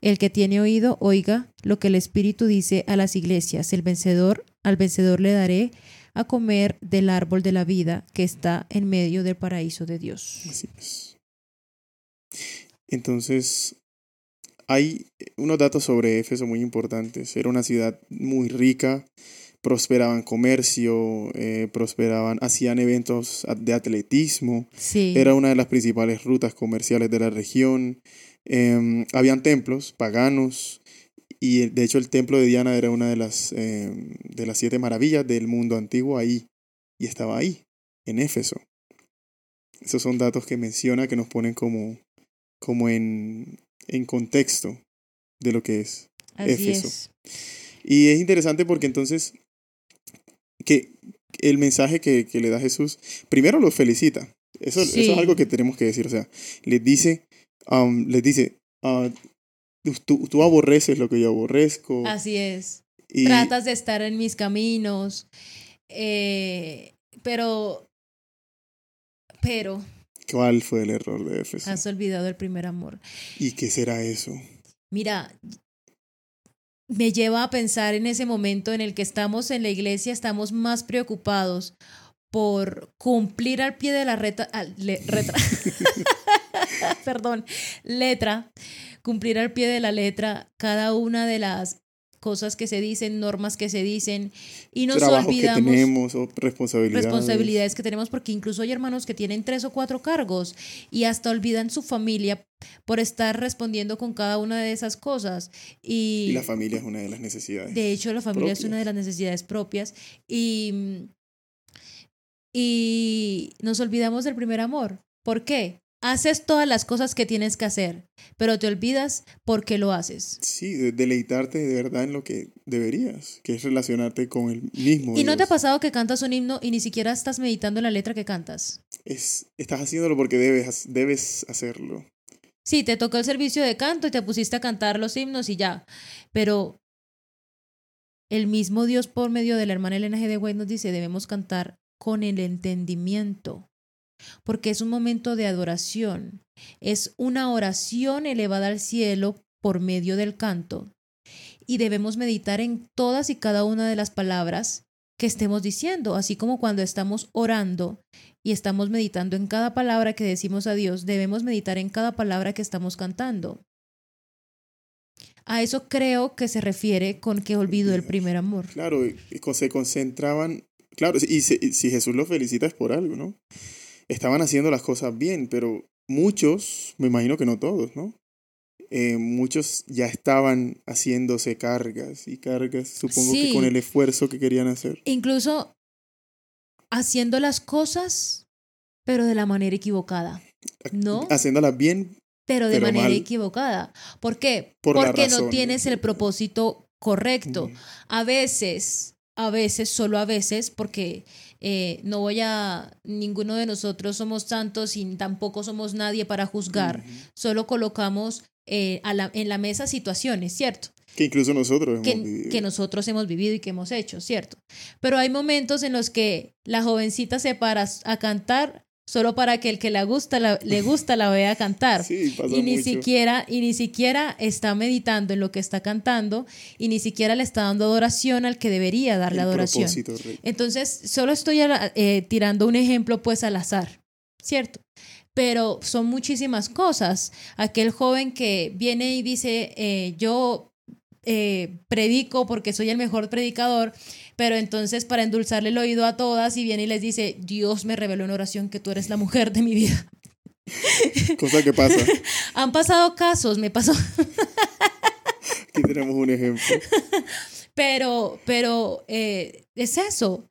El que tiene oído, oiga lo que el Espíritu dice a las iglesias. El vencedor, al vencedor le daré a comer del árbol de la vida que está en medio del paraíso de Dios. Así es. Entonces, hay unos datos sobre Éfeso muy importantes. Era una ciudad muy rica, prosperaban comercio, eh, prosperaban, hacían eventos de atletismo, Sí. era una de las principales rutas comerciales de la región. Em, habían templos paganos y eh, de hecho el templo de Diana era una de las, em, de las siete maravillas del mundo antiguo ahí y estaba ahí, en Éfeso. Esos son datos que menciona que nos ponen como, como en, en contexto de lo que es. Así Éfeso. es. Y es interesante porque entonces que el mensaje que, que le da Jesús, primero los felicita. Eso, eso es algo que tenemos que decir. O sea, les dice, um, les dice, ah, tú, tú aborreces lo que yo aborrezco. Así es. y Tratas de estar en mis caminos, eh, pero, pero ¿Cuál fue el error de Éfeso? has olvidado el primer amor. ¿Y qué será eso? Mira, me lleva a pensar en ese momento en el que estamos en la iglesia, estamos más preocupados por cumplir al pie de la reta, al- le- retra- perdón, letra, cumplir al pie de la letra cada una de las cosas que se dicen, normas que se dicen, y nos Trabajos que olvidamos tenemos o responsabilidades. responsabilidades que tenemos, porque incluso hay hermanos que tienen tres o cuatro cargos y hasta olvidan su familia por estar respondiendo con cada una de esas cosas. Y, Y la familia es una de las necesidades. de hecho la familia es propias. una de las necesidades propias y, y nos olvidamos del primer amor. ¿Por qué? Haces todas las cosas que tienes que hacer, pero te olvidas por qué lo haces. Sí, de- deleitarte de verdad en lo que deberías, que es relacionarte con el mismo. ¿Y no te ha pasado que cantas un himno y ni siquiera estás meditando en la letra que cantas? es, estás haciéndolo porque debes, debes hacerlo. Sí, te tocó el servicio de canto y te pusiste a cantar los himnos y ya. Pero el mismo Dios por medio de la hermana Elena G. de White nos dice, debemos cantar con el entendimiento, porque es un momento de adoración, es una oración elevada al cielo por medio del canto. Y debemos meditar en todas y cada una de las palabras que estemos diciendo, así como cuando estamos orando y estamos meditando en cada palabra que decimos a Dios, debemos meditar en cada palabra que estamos cantando. A eso creo que se refiere con que olvido el primer amor. Claro, se concentraban, claro, y si, Jesús los felicita es por algo, ¿no? Estaban haciendo las cosas bien, pero muchos, me imagino que no todos, ¿no? Eh, muchos ya estaban haciéndose cargas y cargas, supongo que con el esfuerzo que querían hacer. Incluso haciendo las cosas, pero de la manera equivocada. ¿No? Haciéndolas bien Pero de Pero manera mal. equivocada. ¿Por qué? Por Porque no tienes el propósito correcto. Mm. A veces, a veces, solo a veces, porque eh, no voy a, ninguno de nosotros somos santos y tampoco somos nadie para juzgar. Solo colocamos eh, a la- en la mesa situaciones, ¿cierto? Que incluso nosotros hemos Que, vivido. que nosotros hemos vivido y que hemos hecho, ¿cierto? Pero hay momentos en los que la jovencita se para a cantar solo para que el que le gusta la, le gusta la vea cantar. Sí, pasa y ni mucho. siquiera y ni siquiera está meditando en lo que está cantando y ni siquiera le está dando adoración al que debería darle El adoración. Entonces, solo estoy eh, tirando un ejemplo pues al azar, ¿cierto? Pero son muchísimas cosas. Aquel joven que viene y dice, eh, yo eh, predico porque soy el mejor predicador, pero entonces para endulzarle el oído a todas y viene y les dice, Dios me reveló en oración que tú eres la mujer de mi vida. Cosa que pasa. Han pasado casos, me pasó, Aquí tenemos un ejemplo. pero, pero eh, es eso.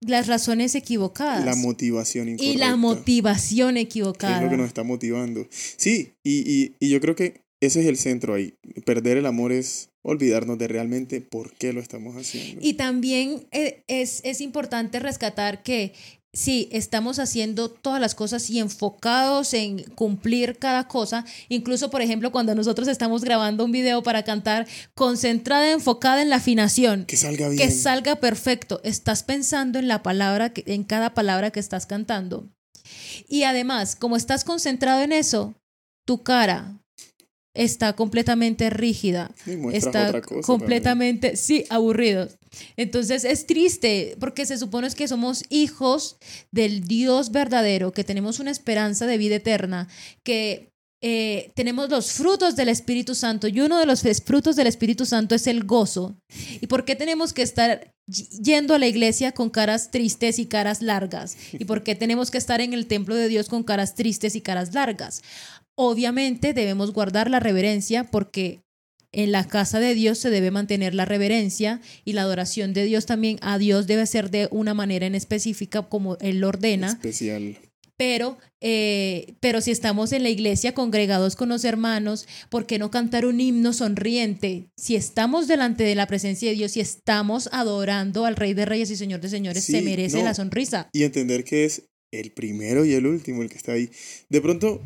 Las razones equivocadas. La motivación y incorrecta. la motivación que es equivocada. lo que nos está motivando. Sí, y, y, y yo creo que ese es el centro ahí. Perder el amor es olvidarnos de realmente por qué lo estamos haciendo. Y también eh, es, es importante rescatar que sí, estamos haciendo todas las cosas y enfocados en cumplir cada cosa. Incluso, por ejemplo, cuando nosotros estamos grabando un video para cantar, concentrada, enfocada en la afinación. que salga bien. Que salga perfecto. Estás pensando en la palabra, que- en cada palabra que estás cantando. Y además, como estás concentrado en eso, tu cara está completamente rígida está completamente, sí, aburrido. Entonces es triste porque se supone que somos hijos del Dios verdadero, que tenemos una esperanza de vida eterna, que eh, tenemos los frutos del Espíritu Santo y uno de los frutos del Espíritu Santo es el gozo. ¿Y por qué tenemos que estar yendo a la iglesia con caras tristes y caras largas? ¿Y por qué tenemos que estar en el templo de Dios con caras tristes y caras largas? Obviamente debemos guardar la reverencia porque en la casa de Dios se debe mantener la reverencia y la adoración de Dios también a Dios debe ser de una manera en específica como Él lo ordena. Especial. Pero, eh, pero si estamos en la iglesia congregados con los hermanos, ¿por qué no cantar un himno sonriente? Si estamos delante de la presencia de Dios y estamos adorando al Rey de Reyes y Señor de Señores, se merece no. la sonrisa. Y entender que es el primero y el último el que está ahí. De pronto,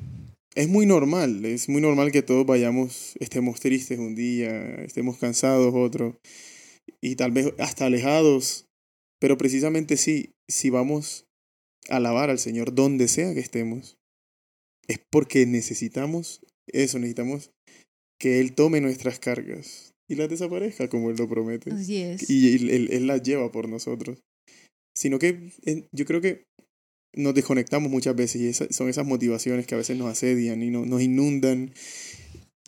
es muy normal. Es muy normal que todos vayamos, estemos tristes un día, estemos cansados otro. Y tal vez hasta alejados. Pero precisamente sí, si vamos a alabar al Señor donde sea que estemos, es porque necesitamos eso, necesitamos que Él tome nuestras cargas y las desaparezca como Él lo promete. Así es. Y él, él- él las lleva por nosotros. Sino que yo creo que nos desconectamos muchas veces y esa- son esas motivaciones que a veces nos asedian y no- nos inundan.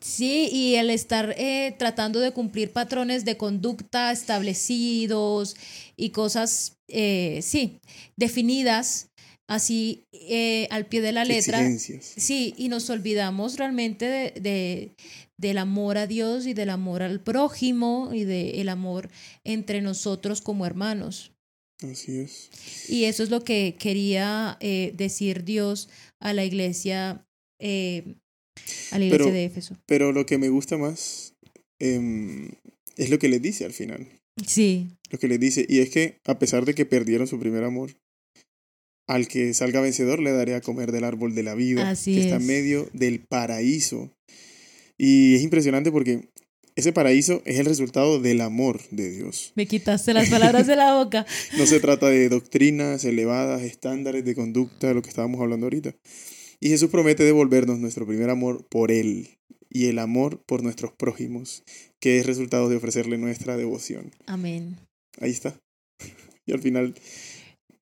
Sí, y el estar eh, tratando de cumplir patrones de conducta establecidos y cosas, eh, sí, definidas así eh, al pie de la letra. Exigencias. Sí, y nos olvidamos realmente de, de- del amor a Dios y del amor al prójimo y del amor entre nosotros como hermanos. Así es. Y eso es lo que quería eh, decir Dios a la iglesia, eh, a la iglesia Pero- de Éfeso. Pero lo que me gusta más em, es lo que les dice al final. Sí, Lo que les dice. Y es que a pesar de que perdieron su primer amor, al que salga vencedor le daré a comer del árbol de la vida, Así que está en medio del paraíso. Y es impresionante porque ese paraíso es el resultado del amor de Dios. me quitaste las palabras de la boca. No se trata de doctrinas elevadas, estándares de conducta, lo que estábamos hablando ahorita. Y Jesús promete devolvernos nuestro primer amor por Él y el amor por nuestros prójimos, que es resultado de ofrecerle nuestra devoción. Amén. Ahí está. Y al final,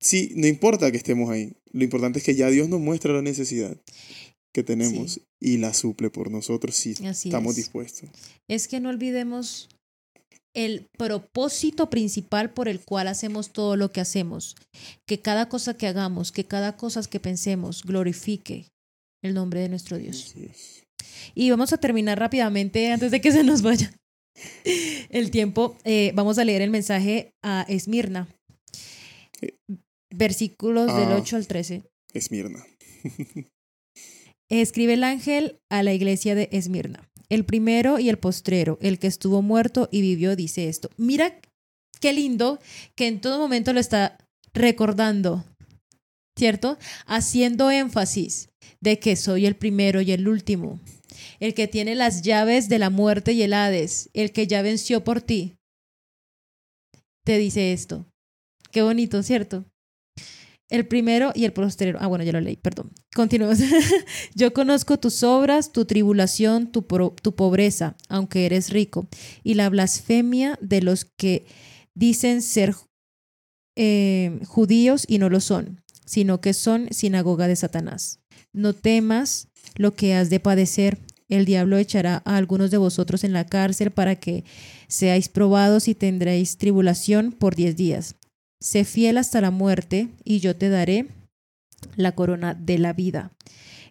sí, no importa que estemos ahí, lo importante es que ya Dios nos muestra la necesidad que tenemos y la suple por nosotros si Así estamos es. dispuestos. Es que no olvidemos el propósito principal por el cual hacemos todo lo que hacemos. Que cada cosa que hagamos, que cada cosa que pensemos glorifique el nombre de nuestro Dios. Y vamos a terminar rápidamente antes de que se nos vaya el tiempo. Eh, vamos a leer el mensaje a Esmirna. Versículos del Ah. 8 al 13. Esmirna. Escribe el ángel a la iglesia de Esmirna. El primero y el postrero, el que estuvo muerto y vivió, dice esto. Mira qué lindo que en todo momento lo está recordando, ¿cierto? Haciendo énfasis de que soy el primero y el último, el que tiene las llaves de la muerte y el Hades, el que ya venció por ti. Te dice esto. Qué bonito, ¿cierto? El primero y el posterior. Ah, bueno, ya lo leí, perdón. Continuamos. Yo conozco tus obras, tu tribulación, tu, tu pobreza, aunque eres rico, y la blasfemia de los que dicen ser eh, judíos y no lo son, sino que son sinagoga de Satanás. No temas lo que has de padecer. El diablo echará a algunos de vosotros en la cárcel para que seáis probados y tendréis tribulación por diez días. Sé fiel hasta la muerte y yo te daré la corona de la vida.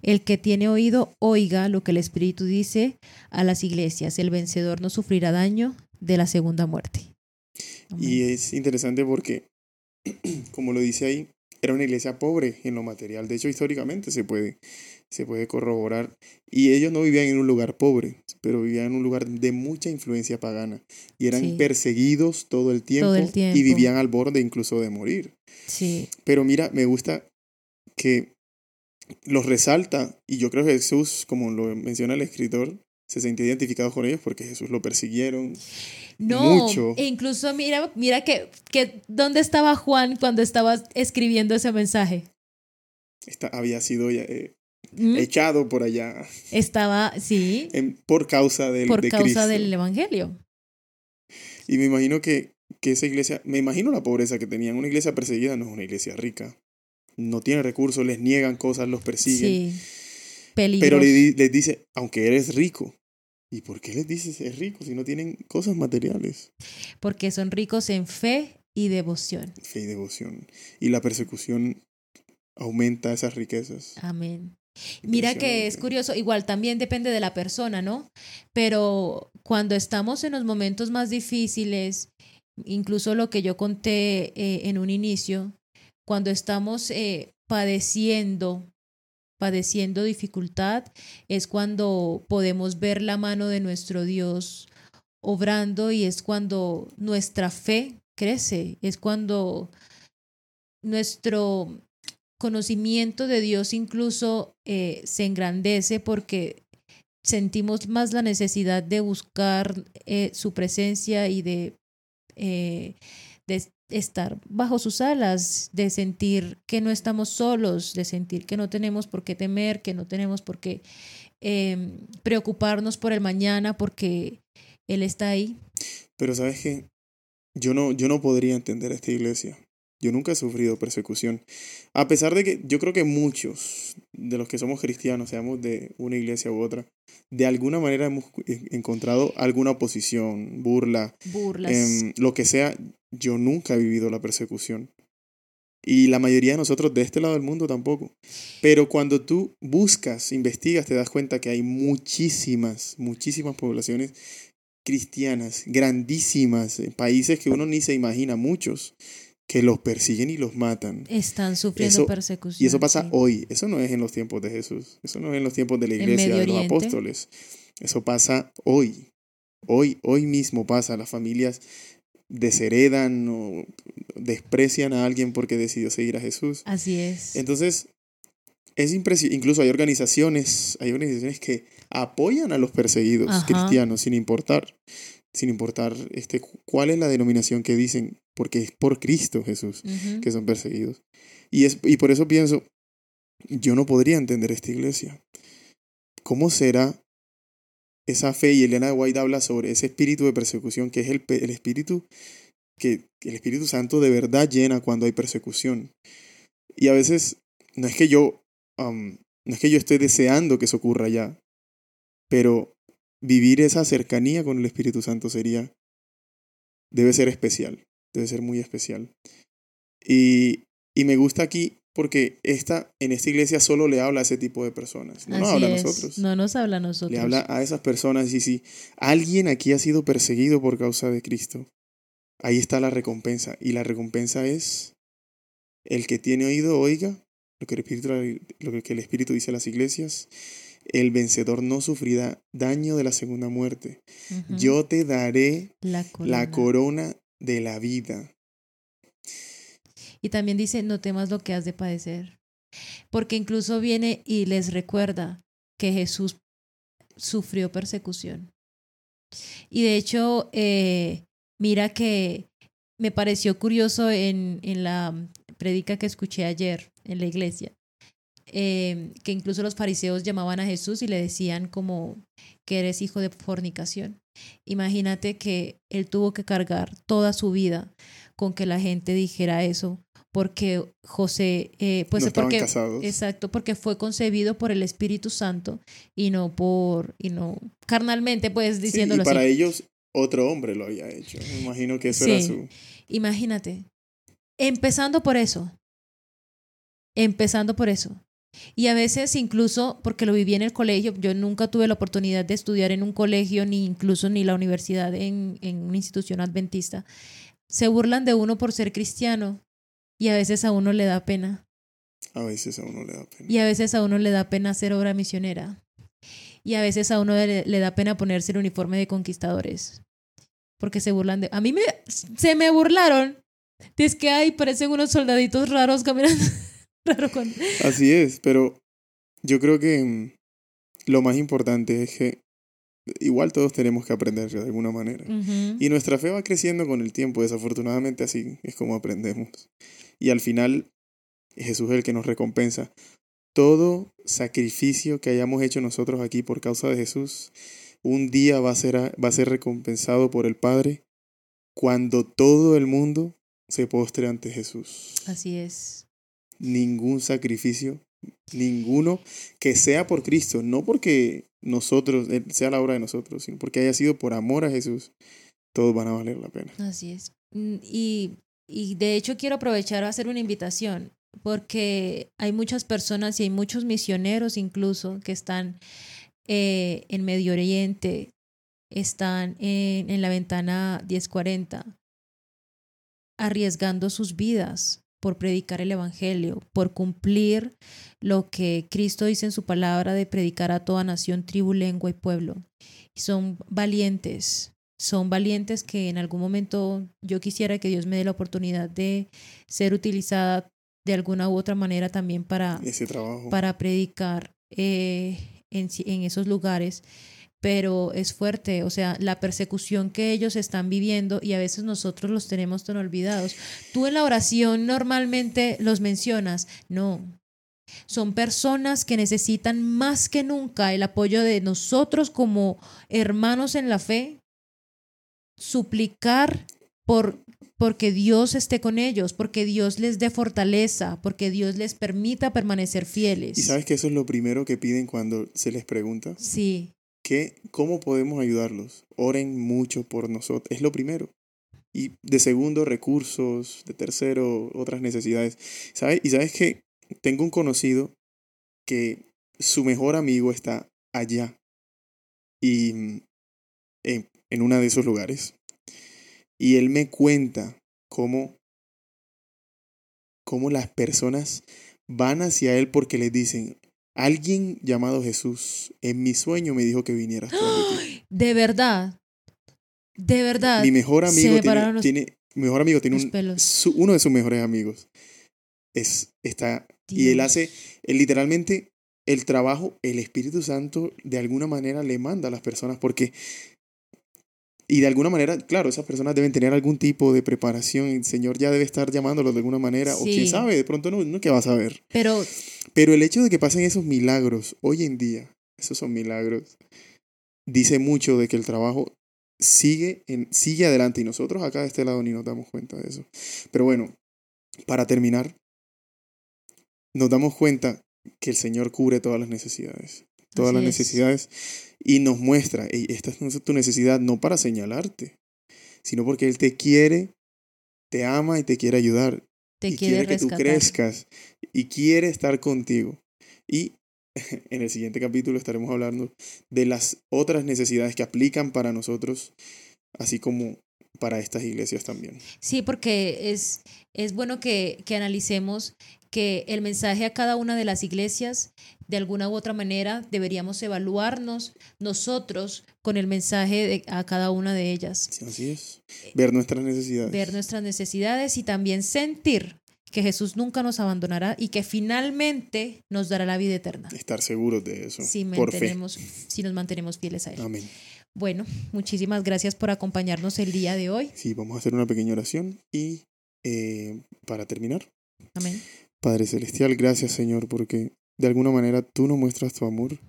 El que tiene oído, oiga lo que el Espíritu dice a las iglesias. El vencedor no sufrirá daño de la segunda muerte. Y es interesante porque, como lo dice ahí, era una iglesia pobre en lo material. De hecho, históricamente se puede, se puede corroborar. Y ellos no vivían en un lugar pobre, pero vivían en un lugar de mucha influencia pagana. Y eran perseguidos todo el, tiempo, y vivían al borde incluso de morir. Sí. Pero mira, me gusta que los resalta, y yo creo que Jesús, como lo menciona el escritor, se sentía identificado con ellos porque Jesús lo persiguieron. No, e incluso mira, mira que, que dónde estaba Juan cuando estaba escribiendo ese mensaje. había sido eh, ¿Mm? echado por allá. Estaba, sí. por causa del Por causa del Evangelio. Y me imagino que, que esa iglesia, me imagino la pobreza que tenían. Una iglesia perseguida no es una iglesia rica. No tiene recursos, les niegan cosas, los persiguen. Sí. Pero les dice, aunque eres rico, ¿Y por qué les dices es rico si no tienen cosas materiales? Porque son ricos en fe y devoción. Fe y devoción. Y la persecución aumenta esas riquezas. Amén. Mira que es curioso, igual también depende de la persona, ¿no? Pero cuando estamos en los momentos más difíciles, incluso lo que yo conté eh, en un inicio, cuando estamos eh, padeciendo padeciendo dificultad, es cuando podemos ver la mano de nuestro Dios obrando y es cuando nuestra fe crece, es cuando nuestro conocimiento de Dios incluso eh, se engrandece porque sentimos más la necesidad de buscar eh, su presencia y de, eh, de, estar bajo sus alas, de sentir que no estamos solos, de sentir que no tenemos por qué temer, que no tenemos por qué em, preocuparnos por el mañana porque Él está ahí. Pero sabes que yo no, yo no podría entender esta iglesia. Yo nunca he sufrido persecución. A pesar de que yo creo que muchos de los que somos cristianos, seamos de una iglesia u otra, de alguna manera hemos encontrado alguna oposición, burla, Burlas. Em, lo que sea. Yo nunca he vivido la persecución. Y la mayoría de nosotros de este lado del mundo tampoco. Pero cuando tú buscas, investigas, te das cuenta que hay muchísimas, muchísimas poblaciones cristianas, grandísimas, en países que uno ni se imagina, muchos, que los persiguen y los matan. Están sufriendo persecución. Y eso pasa hoy. Eso no es en los tiempos de Jesús. Eso no es en los tiempos de la iglesia, de los apóstoles. Eso pasa hoy. Hoy, hoy mismo pasa. Las familias desheredan o desprecian a alguien porque decidió seguir a Jesús. Así es. Entonces, es impresionante. Incluso hay organizaciones, hay organizaciones que apoyan a los perseguidos cristianos sin importar sin importar este, cuál es la denominación que dicen, porque es por Cristo Jesús que son perseguidos. Y, es, y por eso pienso, yo no podría entender esta iglesia. ¿Cómo será esa fe? Y Elena White habla sobre ese espíritu de persecución, que es el, el espíritu que, el Espíritu Santo de verdad llena cuando hay persecución. Y a veces no es que yo, no es que yo esté deseando que eso ocurra ya, pero vivir esa cercanía con el Espíritu Santo sería, debe ser especial, debe ser muy especial. Y, y me gusta aquí porque esta, en esta iglesia solo le habla a ese tipo de personas, no nos habla a nosotros. No nos habla a nosotros. Le habla a esas personas y si alguien aquí ha sido perseguido por causa de Cristo, ahí está la recompensa. Y la recompensa es el que tiene oído, oiga lo que el Espíritu, lo que el Espíritu dice a las iglesias el vencedor no sufrirá daño de la segunda muerte. Yo te daré la corona. de la vida. Y también dice, no temas lo que has de padecer. Porque incluso viene y les recuerda que Jesús sufrió persecución. Y de hecho, eh, mira que me pareció curioso en, en la predica que escuché ayer en la iglesia, eh, que incluso los fariseos llamaban a Jesús y le decían como que eres hijo de fornicación. Imagínate que él tuvo que cargar toda su vida con que la gente dijera eso, porque José, eh, pues no porque, casados. exacto, porque fue concebido por el Espíritu Santo y no por, y no carnalmente, pues Sí, diciéndolo y para así. ellos otro hombre lo había hecho. Me imagino que eso Sí. era su... Imagínate, empezando por eso, empezando por eso. Y a veces incluso, porque lo viví en el colegio, yo nunca tuve la oportunidad de estudiar en un colegio, ni incluso ni la universidad en, en una institución adventista, se burlan de uno por ser cristiano y a veces a uno le da pena. A veces a uno le da pena. Y a veces a uno le da pena hacer obra misionera. Y a veces a uno le, le da pena ponerse el uniforme de conquistadores. Porque se burlan de... A mí me, se me burlaron. Es que, ay, parecen unos soldaditos raros caminando. Raro. Así es, pero yo creo que mm, lo más importante es que igual todos tenemos que aprender de alguna manera. Y nuestra fe va creciendo con el tiempo, desafortunadamente así es como aprendemos. Y al final Jesús es el que nos recompensa. Todo sacrificio que hayamos hecho nosotros aquí por causa de Jesús, un día va a ser, va a ser recompensado por el Padre cuando todo el mundo se postre ante Jesús. Así es. Ningún sacrificio, ninguno que sea por Cristo, no porque nosotros, eh, sea la obra de nosotros, sino porque haya sido por amor a Jesús, todos van a valer la pena. Así es. Mm, Y, y de hecho quiero aprovechar a hacer una invitación, porque hay muchas personas y hay muchos misioneros incluso que están eh, en Medio Oriente, están en, en la ventana 1040, arriesgando sus vidas por predicar el Evangelio, por cumplir lo que Cristo dice en su palabra de predicar a toda nación, tribu, lengua y pueblo. Y son valientes, son valientes que en algún momento yo quisiera que Dios me dé la oportunidad de ser utilizada de alguna u otra manera también para, Ese trabajo. para predicar eh, en, en esos lugares. Pero es fuerte, o sea, la persecución que ellos están viviendo y a veces nosotros los tenemos tan olvidados. Tú en la oración normalmente los mencionas, no. Son personas que necesitan más que nunca el apoyo de nosotros como hermanos en la fe, suplicar por porque Dios esté con ellos, porque Dios les dé fortaleza, porque Dios les permita permanecer fieles. Y sabes que eso es lo primero que piden cuando se les pregunta, Sí, que ¿cómo podemos ayudarlos? Oren mucho por nosotros, es lo primero. Y de segundo, recursos, de tercero, otras necesidades. ¿Sabes? Y sabes que tengo un conocido que su mejor amigo está allá y mm, en, uno de esos lugares. Y él me cuenta cómo, cómo las personas van hacia él porque les dicen, alguien llamado Jesús en mi sueño me dijo que vinieras tú a mi tía". de verdad, de verdad. Mi mejor amigo tiene, los- tiene- mejor amigo tiene un, su- uno de sus mejores amigos. Es, está, y él hace, él literalmente, el trabajo, el Espíritu Santo de alguna manera le manda a las personas porque, y de alguna manera, claro, esas personas deben tener algún tipo de preparación, el Señor ya debe estar llamándolos de alguna manera, o quién sabe, de pronto no, no que va a saber. Pero Pero el hecho de que pasen esos milagros hoy en día, esos son milagros, dice mucho de que el trabajo sigue, en, sigue adelante y nosotros acá de este lado ni nos damos cuenta de eso. Pero bueno, para terminar, nos damos cuenta que el Señor cubre todas las necesidades, todas Así las es. necesidades y nos muestra, "Ey, esta es tu necesidad no para señalarte, sino porque Él te quiere, te ama y te quiere ayudar te y quiere, quiere que tú crezcas y quiere estar contigo. Y en el siguiente capítulo estaremos hablando de las otras necesidades que aplican para nosotros, así como para estas iglesias también. Sí, porque es, es bueno que, que analicemos que el mensaje a cada una de las iglesias, de alguna u otra manera, deberíamos evaluarnos nosotros con el mensaje de, a cada una de ellas. Sí, Así es. Ver nuestras necesidades. ver nuestras necesidades y también sentir que Jesús nunca nos abandonará y que finalmente nos dará la vida eterna. Estar seguros de eso. Si, por fe. si nos mantenemos fieles a Él. Amén. Bueno, muchísimas gracias por acompañarnos el día de hoy. Sí, vamos a hacer una pequeña oración y eh, para terminar, Amén. Padre Celestial, gracias Señor, porque de alguna manera tú nos muestras tu amor,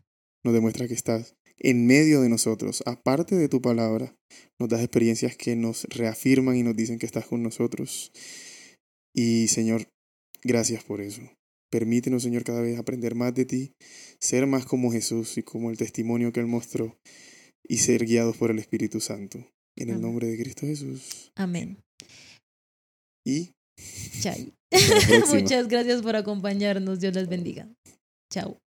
nos demuestras que estás en medio de nosotros, aparte de tu palabra, nos das experiencias que nos reafirman y nos dicen que estás con nosotros. Y Señor, gracias por eso. Permítenos, Señor, cada vez aprender más de ti, ser más como Jesús y como el testimonio que Él mostró y ser guiados por el Espíritu Santo. En el nombre de Cristo Jesús. Amén. Y próxima. Muchas gracias por acompañarnos. Dios les bendiga. Chao.